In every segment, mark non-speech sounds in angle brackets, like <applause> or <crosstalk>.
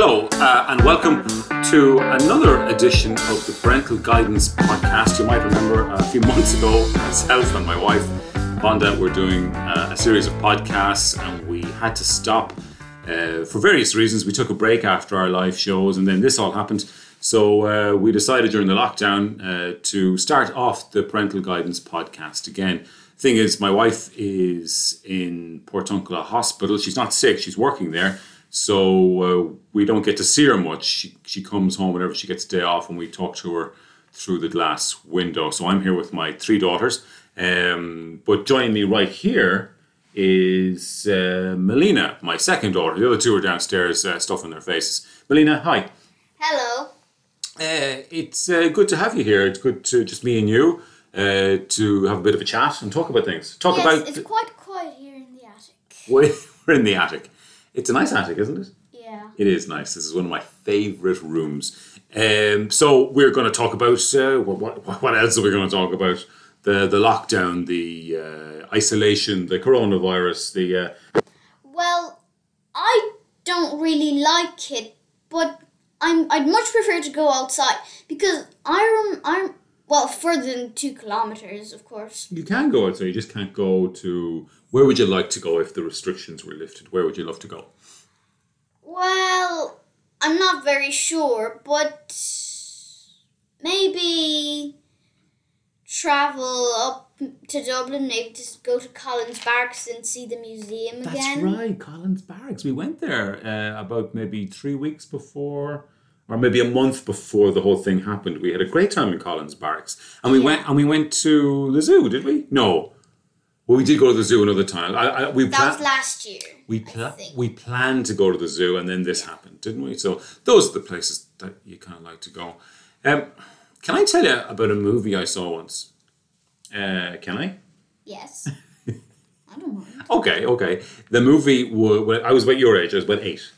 Hello, uh, and welcome to another edition of the Parental Guidance Podcast. You might remember a few <laughs> months ago, myself and my wife, Vonda, were doing uh, a series of podcasts, and we had to stop uh, for various reasons. We took a break after our live shows, and then this all happened. So uh, we decided during the lockdown uh, to start off the Parental Guidance Podcast again. Thing is, my wife is in Portiuncula Hospital. She's not sick; she's working there so uh, we don't get to see her much. She, she comes home whenever she gets a day off, and we talk to her through the glass window. So I'm here with my three daughters. Um, but joining me right here is uh, Malina, my second daughter. The other two are downstairs uh, stuffing their faces. Malina, hi. Hello. Uh, it's uh, good to have you here. It's good to just me and you uh, to have a bit of a chat and talk about things. Talk yes, about. it's quite quiet here in the attic. We're <laughs> in the attic. It's a nice attic, isn't it? Yeah. It is nice. This is one of my favourite rooms. Um, so we're going to talk about uh, what, what, <laughs> what else are we going to talk about? The the lockdown, the uh, isolation, the coronavirus, the uh, Well, I don't really like it, but I'm I'd much prefer to go outside because I'm I'm well further than two kilometers, of course. you can go outside. You just can't go to. Where would you like to go if the restrictions were lifted? Where would you love to go? Well, I'm not very sure, but maybe travel up to Dublin, maybe just go to Collins Barracks and see the museum That's again. right, Collins Barracks. We went there uh, about maybe three weeks before, or maybe a month before the whole thing happened. We had a great time in Collins Barracks, and we went and we went to the zoo. Did we? No. Well, we did go to the zoo another time. I, I, we That pla- was last year. we pla- we planned to go to the zoo, and then this happened, didn't we? So those are the places that you kind of like to go. Um, can I tell you about a movie I saw once? Uh, can I? Yes. <laughs> I don't mind. Okay, okay. The movie was I was about your age. I was about eight,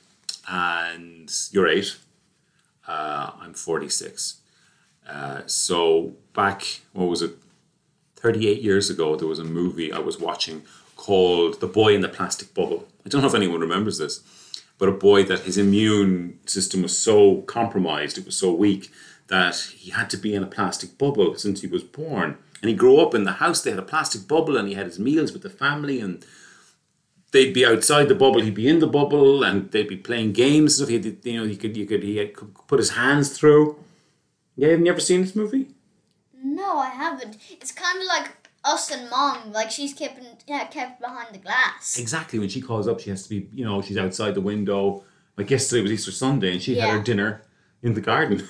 and you're eight. Uh, I'm forty six. Uh, so back, what was it? Thirty eight years ago, there was a movie I was watching called "The Boy in the Plastic Bubble." I don't know if anyone remembers this, but a boy that his immune system was so compromised, it was so weak that he had to be in a plastic bubble since he was born. And he grew up in the house. They had a plastic bubble, and he had his meals with the family, and they'd be outside the bubble, he'd be in the bubble, and they'd be playing games. So he, had, you know, you could, you could, he had, could put his hands through. Yeah, have you ever seen this movie? No, I haven't. It's kind of like us and mom. Like she's kept yeah, kept behind the glass. Exactly. When she calls up, she has to be, you know, she's outside the window. Like yesterday was Easter Sunday, and she had her dinner in the garden.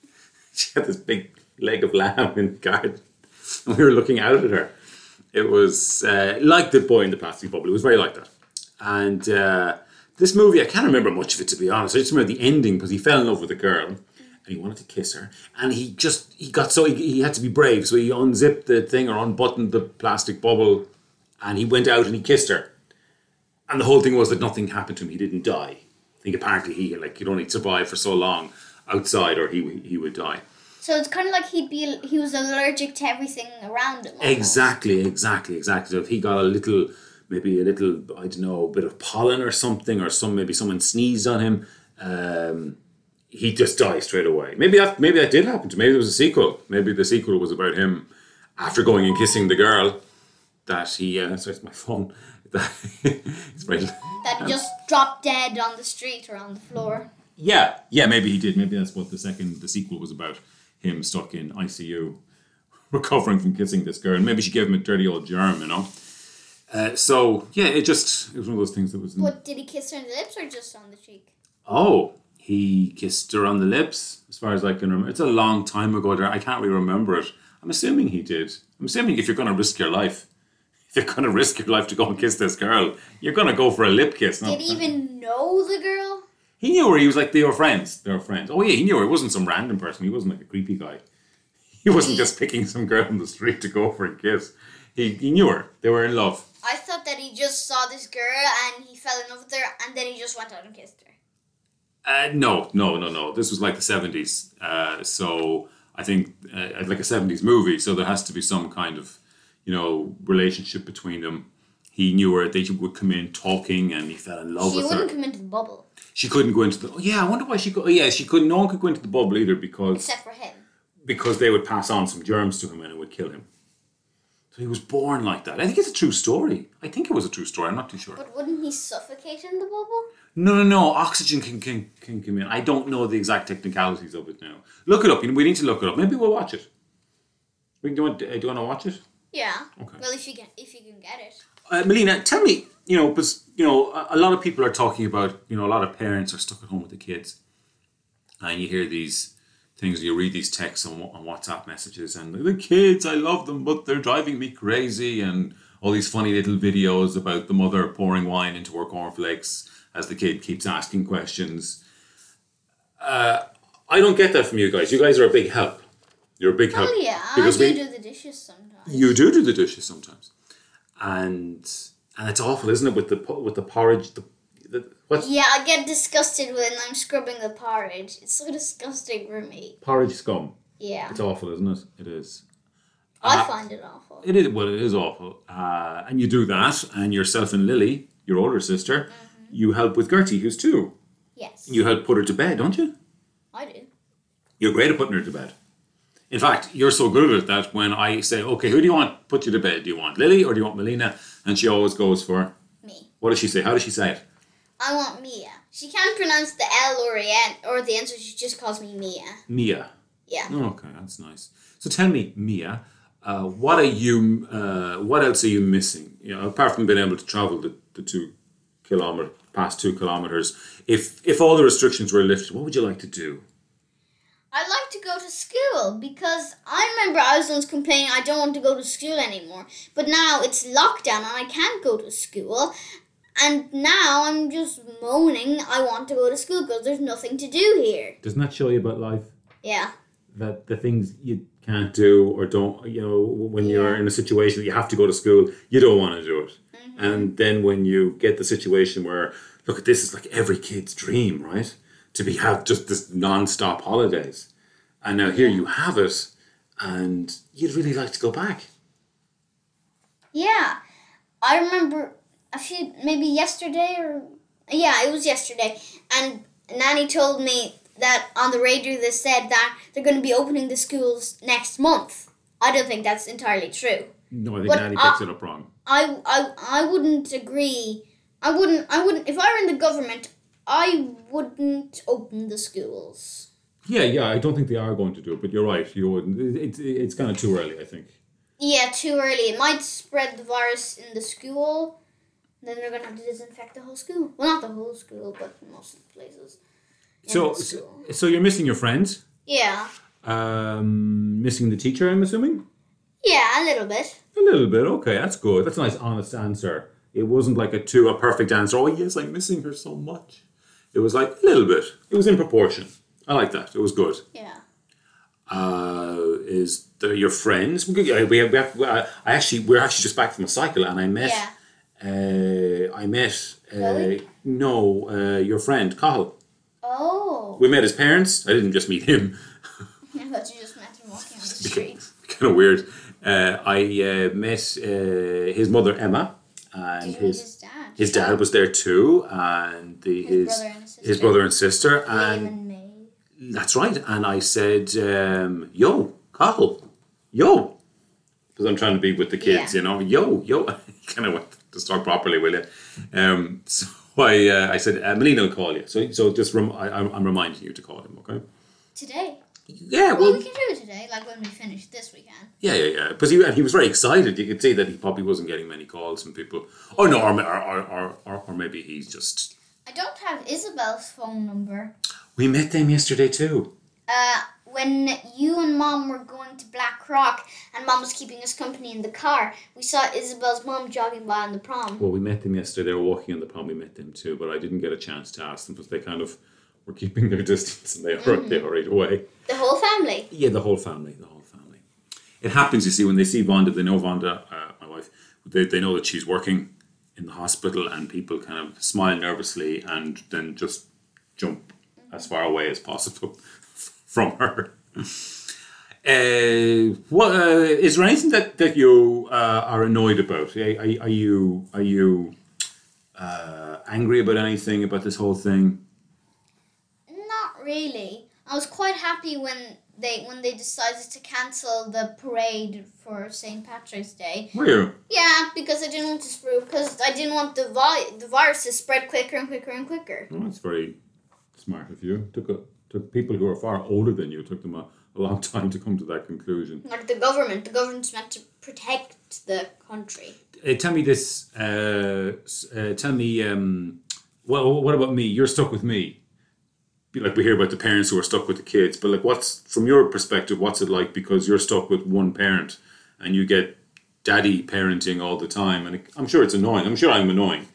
<laughs> she had this big leg of lamb in the garden, and <laughs> we were looking out at her. It was uh, like the boy in the plastic bubble. It was very like that. And uh, this movie, I can't remember much of it to be honest. I just remember the ending because he fell in love with a girl and he wanted to kiss her, and he just he got so he, he had to be brave, so he unzipped the thing or unbuttoned the plastic bubble, and he went out and he kissed her. And the whole thing was that nothing happened to him. He didn't die. I think apparently he like could only survive for so long outside, or he he would die. So it's kind of like he'd be he was allergic to everything around him. almost. Exactly, exactly, exactly. So if he got a little, maybe a little, I don't know—a bit of pollen or something, or some maybe someone sneezed on him, um, he just died straight away. Maybe that maybe that did happen to. him. Maybe there was a sequel. Maybe the sequel was about him after going and kissing the girl. That he, uh, sorry, it's my phone. <laughs> That it's right. That he just dropped dead on the street or on the floor. Yeah, yeah, maybe he did. Maybe that's what the second, the sequel was about. Him stuck in ICU, <laughs> recovering from kissing this girl. And Maybe she gave him a dirty old germ, you know. Uh, so yeah, it just it was one of those things that was. But did he kiss her on the lips or just on the cheek? Oh, he kissed her on the lips, as far as I can remember. It's a long time ago. There, I can't really remember it. I'm assuming he did. I'm assuming if you're going to risk your life, <laughs> if you're going to risk your life to go and kiss this girl, you're going to go for a lip kiss. No, Did he even know the girl? He knew her. He was like they were friends. They were friends. Oh yeah, he knew her. It wasn't some random person. He wasn't like a creepy guy. <laughs> He wasn't just picking some girl on the street to go for a kiss. He, he knew her. They were in love. I thought that he just saw this girl and he fell in love with her and then he just went out and kissed her. Uh, no, no, no, no. This was like the seventies. Uh, so I think uh, like a seventies movie. So there has to be some kind of you know relationship between them. He knew her. They would come in talking, and he fell in love She with her. wouldn't come into the bubble. She couldn't go into the. Oh, yeah, I wonder why she. Go, oh, yeah, she couldn't. No one could go into the bubble either because Except for him. because they would pass on some germs to him and it would kill him. So he was born like that. I think it's a true story. I think it was a true story. I'm not too sure. But wouldn't he suffocate in the bubble? No, no, no. Oxygen can, can, can come in. I don't know the exact technicalities of it now. Look it up. We need to look it up. Maybe we'll watch it. We can do, you want, do you want to watch it? Yeah. Okay. Well, if you can, if you can get it. Uh, Malina, tell me, you know, because, you know, a, a lot of people are talking about, you know, a lot of parents are stuck at home with the kids. And you hear these things, you read these texts on, on WhatsApp messages, and the kids, I love them, but they're driving me crazy. And all these funny little videos about the mother pouring wine into her cornflakes as the kid keeps asking questions. Uh, I don't get that from you guys. You guys are a big help. You're a big help. Oh yeah, because I do we- do the dishes sometimes. you do do the dishes sometimes, and and it's awful, isn't it? With the with the porridge, the, the what's Yeah, I get disgusted when I'm scrubbing the porridge. It's so disgusting for me. porridge scum. Yeah, It's awful, isn't it? It is. I Uh, find it awful. It is. Well, it is awful. Uh, and you do that, and yourself and Lily, your older sister, you help with Gertie, who's two. Yes, You help put her to bed, don't you? I do. You're great at putting her to bed. In fact, you're so good at it that when I say, "Okay, who do you want put you to bed? Do you want Lily or do you want Malina?" and she always goes for Me. what does she say? How does she say it? I want Mia. She can't pronounce the L or the N or the N, so she just calls me Mia. Mia. Yeah. Oh, okay, that's nice. So tell me, Mia, uh, what are you? Uh, what else are you missing? You know, apart from being able to travel the, the two kilometer past two kilometers, if if all the restrictions were lifted, what would you like to do? I'd like to go to school because I remember I was once complaining I don't want to go to school anymore. But now it's lockdown and I can't go to school. And now I'm just moaning I want to go to school because there's nothing to do here. Doesn't that show you about life? Yeah. That the things you can't do or don't, you know, when you're in a situation that you have to go to school, you don't want to do it. Mm-hmm. And then when you get the situation where, look, at this is like every kid's dream, right? To be have just this non-stop holidays, and now here you have it, and you'd really like to go back. Yeah. I remember a few, maybe yesterday or. Yeah, it was yesterday. And Nanny told me that on the radio they said that they're going to be opening the schools next month. I don't think that's entirely true. No, I think But Nanny I- picks it up wrong. I, I, I wouldn't agree. I wouldn't. I wouldn't. If I were in the government, I wouldn't open the schools. Yeah, yeah, I don't think they are going to do it, but you're right. You wouldn't. It's it's kind of too early, I think. Yeah, too early. It might spread the virus in the school. Then they're gonna have to disinfect the whole school. Well, not the whole school, but most of the places. So, so, so you're missing your friends, yeah, um, missing the teacher, I'm assuming. yeah, a little bit. A little bit. Okay, that's good. That's a nice, honest answer. It wasn't like a two, a perfect answer. Oh yes, I'm missing her so much. It was like a little bit. It was in proportion. I like that. It was good. Yeah. Uh, is the, your friends? We, we, we have, we have, I actually, we're actually just back from a cycle, and I met. Yeah. Uh, I met. Uh, Really? No, uh, your friend Cahill. Oh. We met his parents. I didn't just meet him. <laughs> I thought you just met him walking on the <laughs> street. <laughs> kind of weird. Uh, I uh, met uh, his mother Emma, and Did you meet his his dad? His dad was there too, and the His his brother and his sister. brother and sister, and that's right. And I said, um, "Yo, Cahill, yo," because I'm trying to be with the kids, Yeah. you know. Yo, yo, <laughs> kind of went to talk properly, will you? Um, so I uh, I said, uh, "Malina will call you." So so just rem- I, I'm reminding you to call him, okay? Today. Yeah, Well, well, we can do it today, like when we finish this weekend. Yeah, yeah, yeah. Because he, and he was very excited. You could see that he probably wasn't getting many calls from people. Oh no, or, or, or, or, or maybe he's just. I don't have Isabel's phone number. We met them yesterday too. Uh, when you and mom were going to Black Rock and mom was keeping us company in the car, we saw Isabel's mom jogging by on the prom. Well, we met them yesterday. They were walking on the prom. We met them too, but I didn't get a chance to ask them because they kind of were keeping their <laughs> distance and they were they hurried away. The whole family. Yeah, the whole family, the whole family. It happens, you see, when they see Vonda, they know Vonda, uh, my wife, they, they know that she's working in the hospital and people kind of smile nervously and then just jump as far away as possible <laughs> from her. Uh, what uh, is there anything that, that you uh, are annoyed about? Are, are, are you are you uh, angry about anything about this whole thing? Really. I was quite happy when they when they decided to cancel the parade for St. Patrick's Day. Were you? Yeah, because I didn't want to spread because I didn't want the vi- the virus to spread quicker and quicker and quicker. Oh, that's very smart of you. Took a, took people who are far older than you. Took them a, a long <laughs> time to come to that conclusion. Like the government, the government's meant to protect the country. Uh, tell me this. Uh, uh, tell me. Um, well, what about me? You're stuck with me. Like we hear about the parents who are stuck with the kids, but like, what's from your perspective? What's it like because you're stuck with one parent and you get daddy parenting all the time, and I'm sure it's annoying. I'm sure I'm annoying.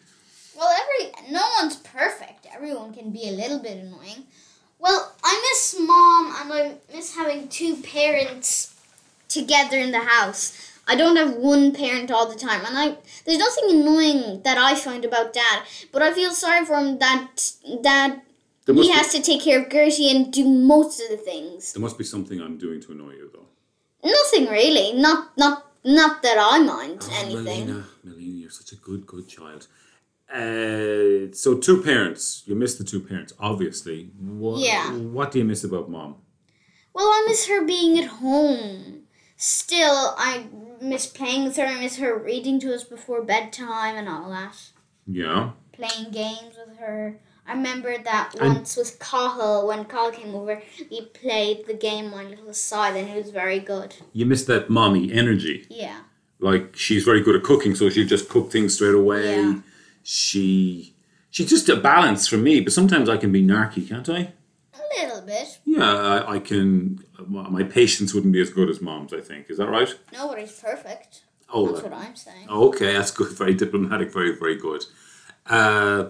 Well, every no one's perfect. Everyone can be a little bit annoying. Well, I miss mom and I miss having two parents together in the house. I don't have one parent all the time, and I there's nothing annoying that I find about dad. But I feel sorry for him that that There must he be- has to take care of Gertie and do most of the things. There must be something I'm doing to annoy you, though. Nothing really. Not not not that I mind Oh, anything. Malina, Malina, you're such a good, good child. Uh, so two parents. You miss the two parents, obviously. What, Yeah. What do you miss about mom? Well, I miss her being at home. Still, I miss playing with her. I miss her reading to us before bedtime and all that. Yeah. Playing games with her. I remember that And- once with Cahill, when Cahill came over, we played the game on Little Side and it was very good. You miss that mommy energy. Yeah. Like she's very good at cooking, so she'll just cook things straight away. Yeah. She she's just a balance for me, but sometimes I can be narky, can't I? A little bit. Yeah, I, I can. My patience wouldn't be as good as mom's. I think is that right? Nobody's perfect. Oh, That's what I'm saying. Okay, that's good. Very diplomatic. Very, very good. Uh,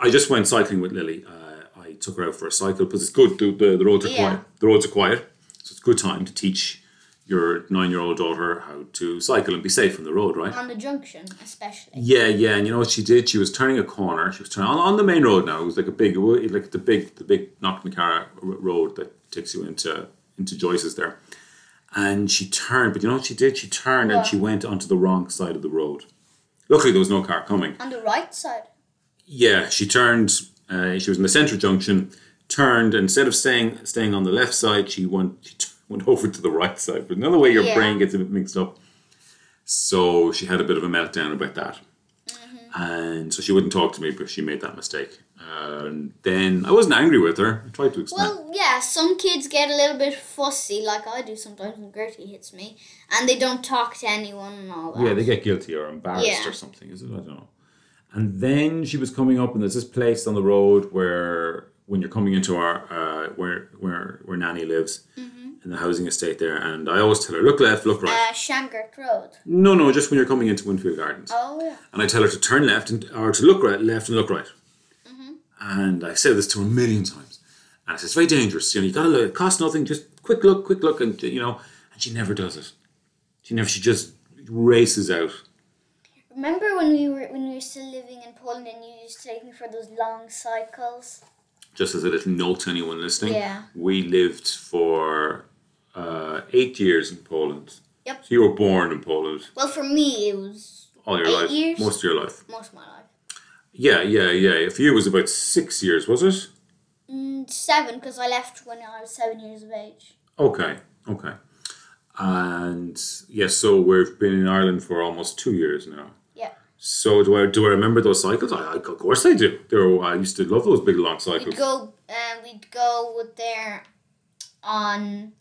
I just went cycling with Lily. Uh, I took her out for a cycle because it's good. The, the, the roads are Yeah. quiet. The roads are quiet, so it's a good time to teach your nine-year-old daughter how to cycle and be safe on the road, right? On the junction, especially. Yeah, yeah. And you know what she did? She was turning a corner. She was turning on, on the main road now. It was like a big, like the big, the big Knocknacarra road that takes you into into Joyce's there. And she turned, but you know what she did? She turned and she went onto the wrong side of the road. Luckily, there was no car coming. On the right side. Yeah, she turned. Uh, she was in the central junction. Turned instead of staying staying on the left side, she went she t- went <laughs> over to the right side. But another way your Yeah. brain gets a bit mixed up. So she had a bit of a meltdown about that, and so she wouldn't talk to me because she made that mistake. And then I wasn't angry with her. I tried to explain. Well, yeah, some kids get a little bit fussy, like I do sometimes when Gertie hits me, and they don't talk to anyone and all that. Yeah, they get guilty or embarrassed Yeah. or something, is it? I don't know. And then she was coming up, and there's this place on the road where, when you're coming into our, uh, where where where Nanny lives, in the housing estate there, and I always tell her, look left, look right. Uh, Shangort Road. no, no, just when you're coming into Winfield Gardens. Oh, yeah. And I tell her to turn left and or to look right, left and look right. Mhm. And I said this to her a million times. And I said, it's very dangerous. You know, you gotta look, it costs nothing, just quick look, quick look, and you know, and she never does it. She never she just races out. Remember when we were when we were still living in Poland and you used to take me for those long cycles? just as a little note to anyone listening, Yeah. we lived for uh, eight years in Poland. Yep. So you were born in Poland Well, for me, it was all your Eight life, years? most of your life. most of my life. Yeah, yeah, yeah. For you, it was about six years, was it? Mm, seven, because I left when I was seven years of age. Okay, okay. And yes, so we've been in Ireland for almost two years now. So do I do I remember those cycles? I, I, of course I do. They were, I used to love those big long cycles. We'd go, uh, we'd go with there on,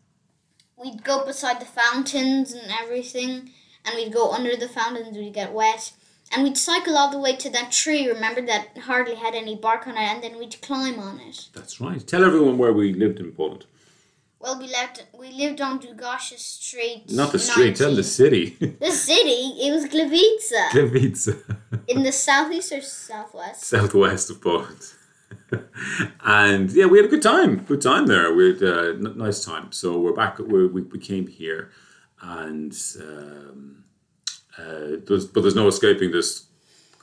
we'd go beside the fountains and everything, and we'd go under the fountains, we'd get wet, and we'd cycle all the way to that tree, remember, that hardly had any bark on it, and then we'd climb on it. That's right. Tell everyone where we lived in Poland. Well, we lived, we lived on Długosze Street. Not the street, tell 19. the city. <laughs> The city, it was Gliwice. <laughs> Gliwice. in the southeast or southwest? southwest of Poland. <laughs> and yeah, we had a good time. Good time there. We had a n- nice time. So we're back. We're, we we came here, and um, uh, there's, but there's no escaping this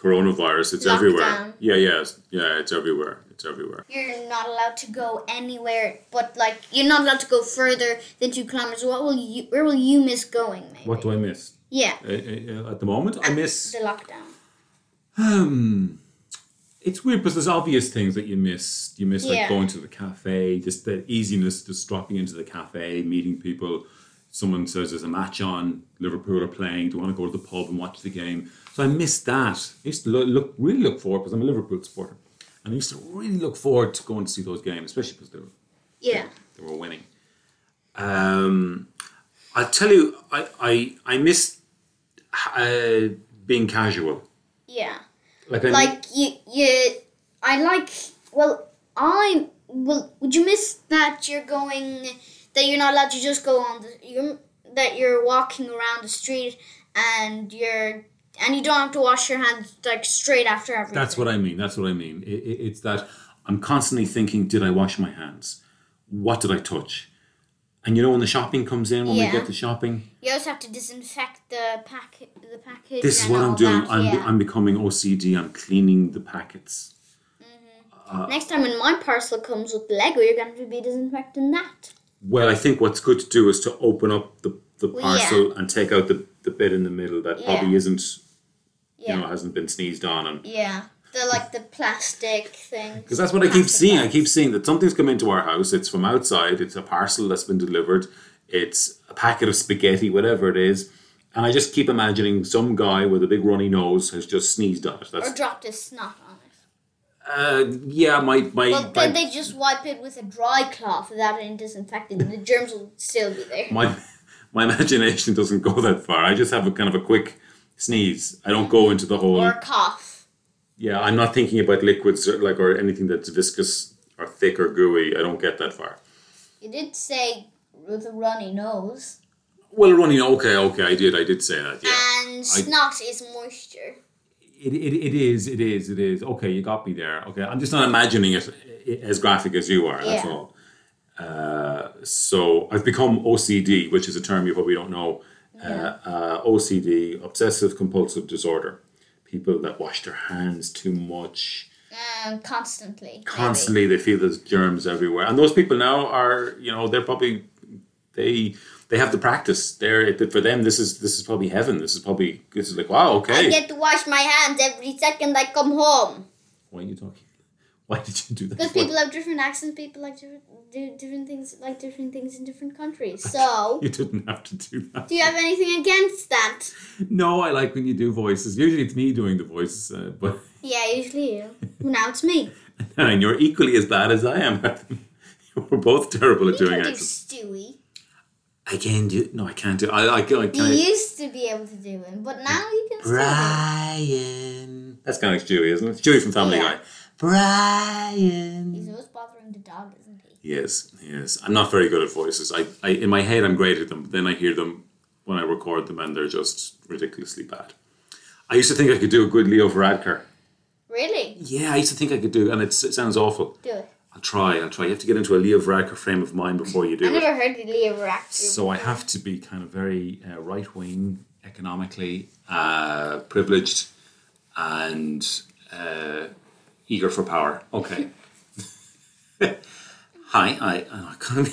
coronavirus. It's everywhere. Yeah, yeah, it's- yeah. It's everywhere. It's everywhere. You're not allowed to go anywhere, but like you're not allowed to go further than two kilometers. What will you? Where will you miss going? Maybe. What do I miss Yeah, uh, uh, at the moment? I miss. the lockdown. Um, It's weird because there's obvious things that you miss. You miss like going to the cafe, just the easiness, just dropping into the cafe, meeting people. Someone says there's a match on, Liverpool are playing. Do you want to go to the pub and watch the game? So I miss that. I used to look, look really look forward because I'm a Liverpool supporter, and I used to really look forward to going to see those games, especially because they were Yeah. they were winning. Um, I tell you, I I I miss uh, being casual. Yeah. Like I Like you, you. I like. Well, I. Well, would you miss that you're going? That you're not allowed to just go on the. You're that you're walking around the street and you're and you don't have to wash your hands like straight after everything. That's what I mean. That's what I mean. It, it, it's that I'm constantly thinking, did I wash my hands? What did I touch? And you know when the shopping comes in, when Yeah. we get the shopping, You also have to disinfect the packet, the package. this is what I'm doing. That. I'm, yeah. I'm becoming OCD. I'm cleaning the packets. Mm-hmm. Uh, Next time when my parcel comes with Lego, you're going to be disinfecting that. Well, I think what's good to do is to open up the, the parcel and take out the, the bit in the middle that Yeah. probably isn't, Yeah. you know, hasn't been sneezed on. And Yeah. The like the plastic thing. Because that's what I keep seeing. I keep seeing that something's come into our house. It's from outside. It's a parcel that's been delivered. It's a packet of spaghetti, whatever it is. And I just keep imagining some guy with a big runny nose has just sneezed on it. Or dropped a snot on. Uh, yeah, my my, But my, they just wipe it with a dry cloth without it disinfecting, and the germs will still be there. my my imagination doesn't go that far. I just have a kind of a quick sneeze. I don't go into the whole. Or cough. Yeah, I'm not thinking about liquids or, like or anything that's viscous or thick or gooey. I don't get that far. You did say with a runny nose. Well, runny. Okay, okay, I did. I did say that. Yeah. And snot is moisture. It, it, it is, it is, it is. Okay, you got me there. Okay, I'm just not imagining it as graphic as you are. That's Yeah. all. Uh, so I've become OCD, which is a term you probably don't know. Uh, uh, OCD, obsessive compulsive disorder. People that wash their hands too much. Um, constantly. maybe. Constantly, they feel there's germs everywhere, and those people now are, you know, they're probably they they have the practice. They're for them. This is this is probably heaven. This is probably this is like wow. Okay. I get to wash my hands every second I come home. Why are you talking? Why did you do that? Because <laughs> people have different accents, people like different, do different things, like different things in different countries. <laughs> So, You didn't have to do that. do you have anything against that? No, I like when you do voices. Usually it's me doing the voices, uh, but <laughs> Yeah, usually you. Now it's me. and you're equally as bad as I am. We're both terrible at You doing can do. Stewie. I can't do. it. No, I can't do. it. I I, I You can. used to be able to do it, but now you can still do Brian. That's kind of like Stewie, isn't it? Stewie from Family Yeah. Guy. Brian. He's always bothering the dog, isn't he? Yes, is. He is. I'm not very good at voices. I, I in my head I'm great at them, but then I hear them when I record them, and they're just ridiculously bad. I used to think I could do a good Leo Varadkar. Really? Yeah, I used to think I could do, and it's, it sounds awful. Do it. I'll try. I'll try. You have to get into a Leo Varadkar frame of mind before you do I it. never heard the Leo Raptor. So I have to be kind of very uh, right wing, economically uh, privileged, and uh, eager for power. Okay. <laughs> Hi, I. Oh, I can't.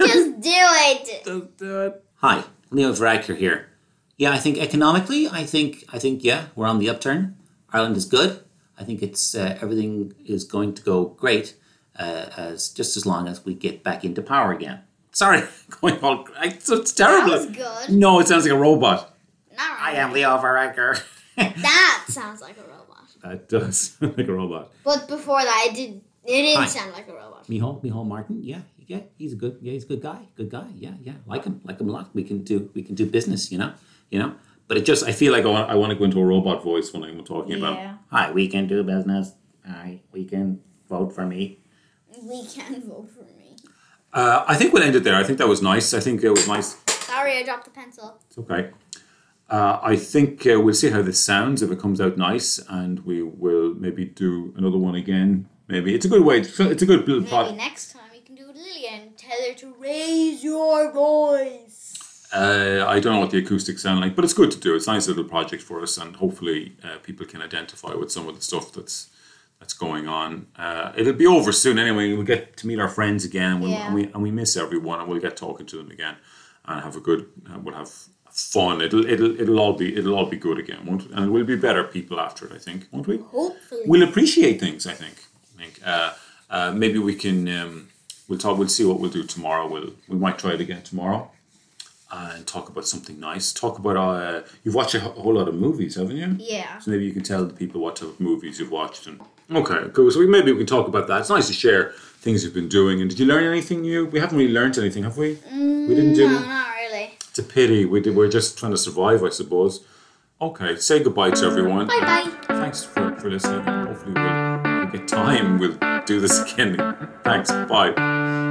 Just do it. Don't do it. Hi, Leo Varadkar here. Yeah, I think economically, I think I think yeah, we're on the upturn. Ireland is good. I think it's uh, everything is going to go great uh, as just as long as we get back into power again. Sorry, <laughs> going all it's, it's terrible. That was good. No, it sounds like a robot. Not I really. am Leo Varadkar. <laughs> That sounds like a robot. that does <laughs> sound like a robot. But before that, it did. It didn't Hi. sound like a robot. Micheál, Micheál Martin, yeah, yeah, he's a good, yeah, he's a good guy, good guy, yeah, yeah, like him, like him a lot. We can do, we can do business, you know, you know. But it just, I feel like I want, I want to go into a robot voice when I'm talking Yeah. about. Hi, we can do business. Hi, we can vote for me. We can vote for me. Uh, I think we'll end it there. I think that was nice. I think it was nice. Sorry, I dropped the pencil. It's okay. Uh, I think uh, we'll see how this sounds if it comes out nice, and we will maybe do another one again. Maybe it's a good way. It's a good little Maybe next time you can do it, Lillian. and Tell her to raise your voice. Uh, I don't know what the acoustics sound like, but it's good to do. It's a nice little project for us, and hopefully uh, people can identify with some of the stuff that's that's going on. Uh, it'll be over soon anyway. We'll get to meet our friends again, and, we'll, Yeah. and we and we miss everyone, and we'll get talking to them again, and have a good. Uh, we'll have fun. It'll it'll it'll all be it'll all be good again, won't it? And we'll be better people after it. I think, won't we? Hopefully. We'll appreciate things. I think. I think. Uh, uh, maybe we can. Um, we'll talk. We'll see what we'll do tomorrow. We'll we might try it again tomorrow. Uh, and talk about something nice. Talk about uh, you've watched a whole lot of movies, haven't you? Yeah. So maybe you can tell the people what type of movies you've watched. And okay, cool. So we, maybe we can talk about that. It's nice to share things you've been doing. And did you learn anything new? We haven't really learned anything, have we? we didn't do. No, not really. It's a pity. We did, we're just trying to survive, I suppose. Okay, say goodbye to everyone. Bye bye. Thanks for, for listening. Hopefully we'll, we'll get time. We'll do this <laughs> again. Thanks. Bye.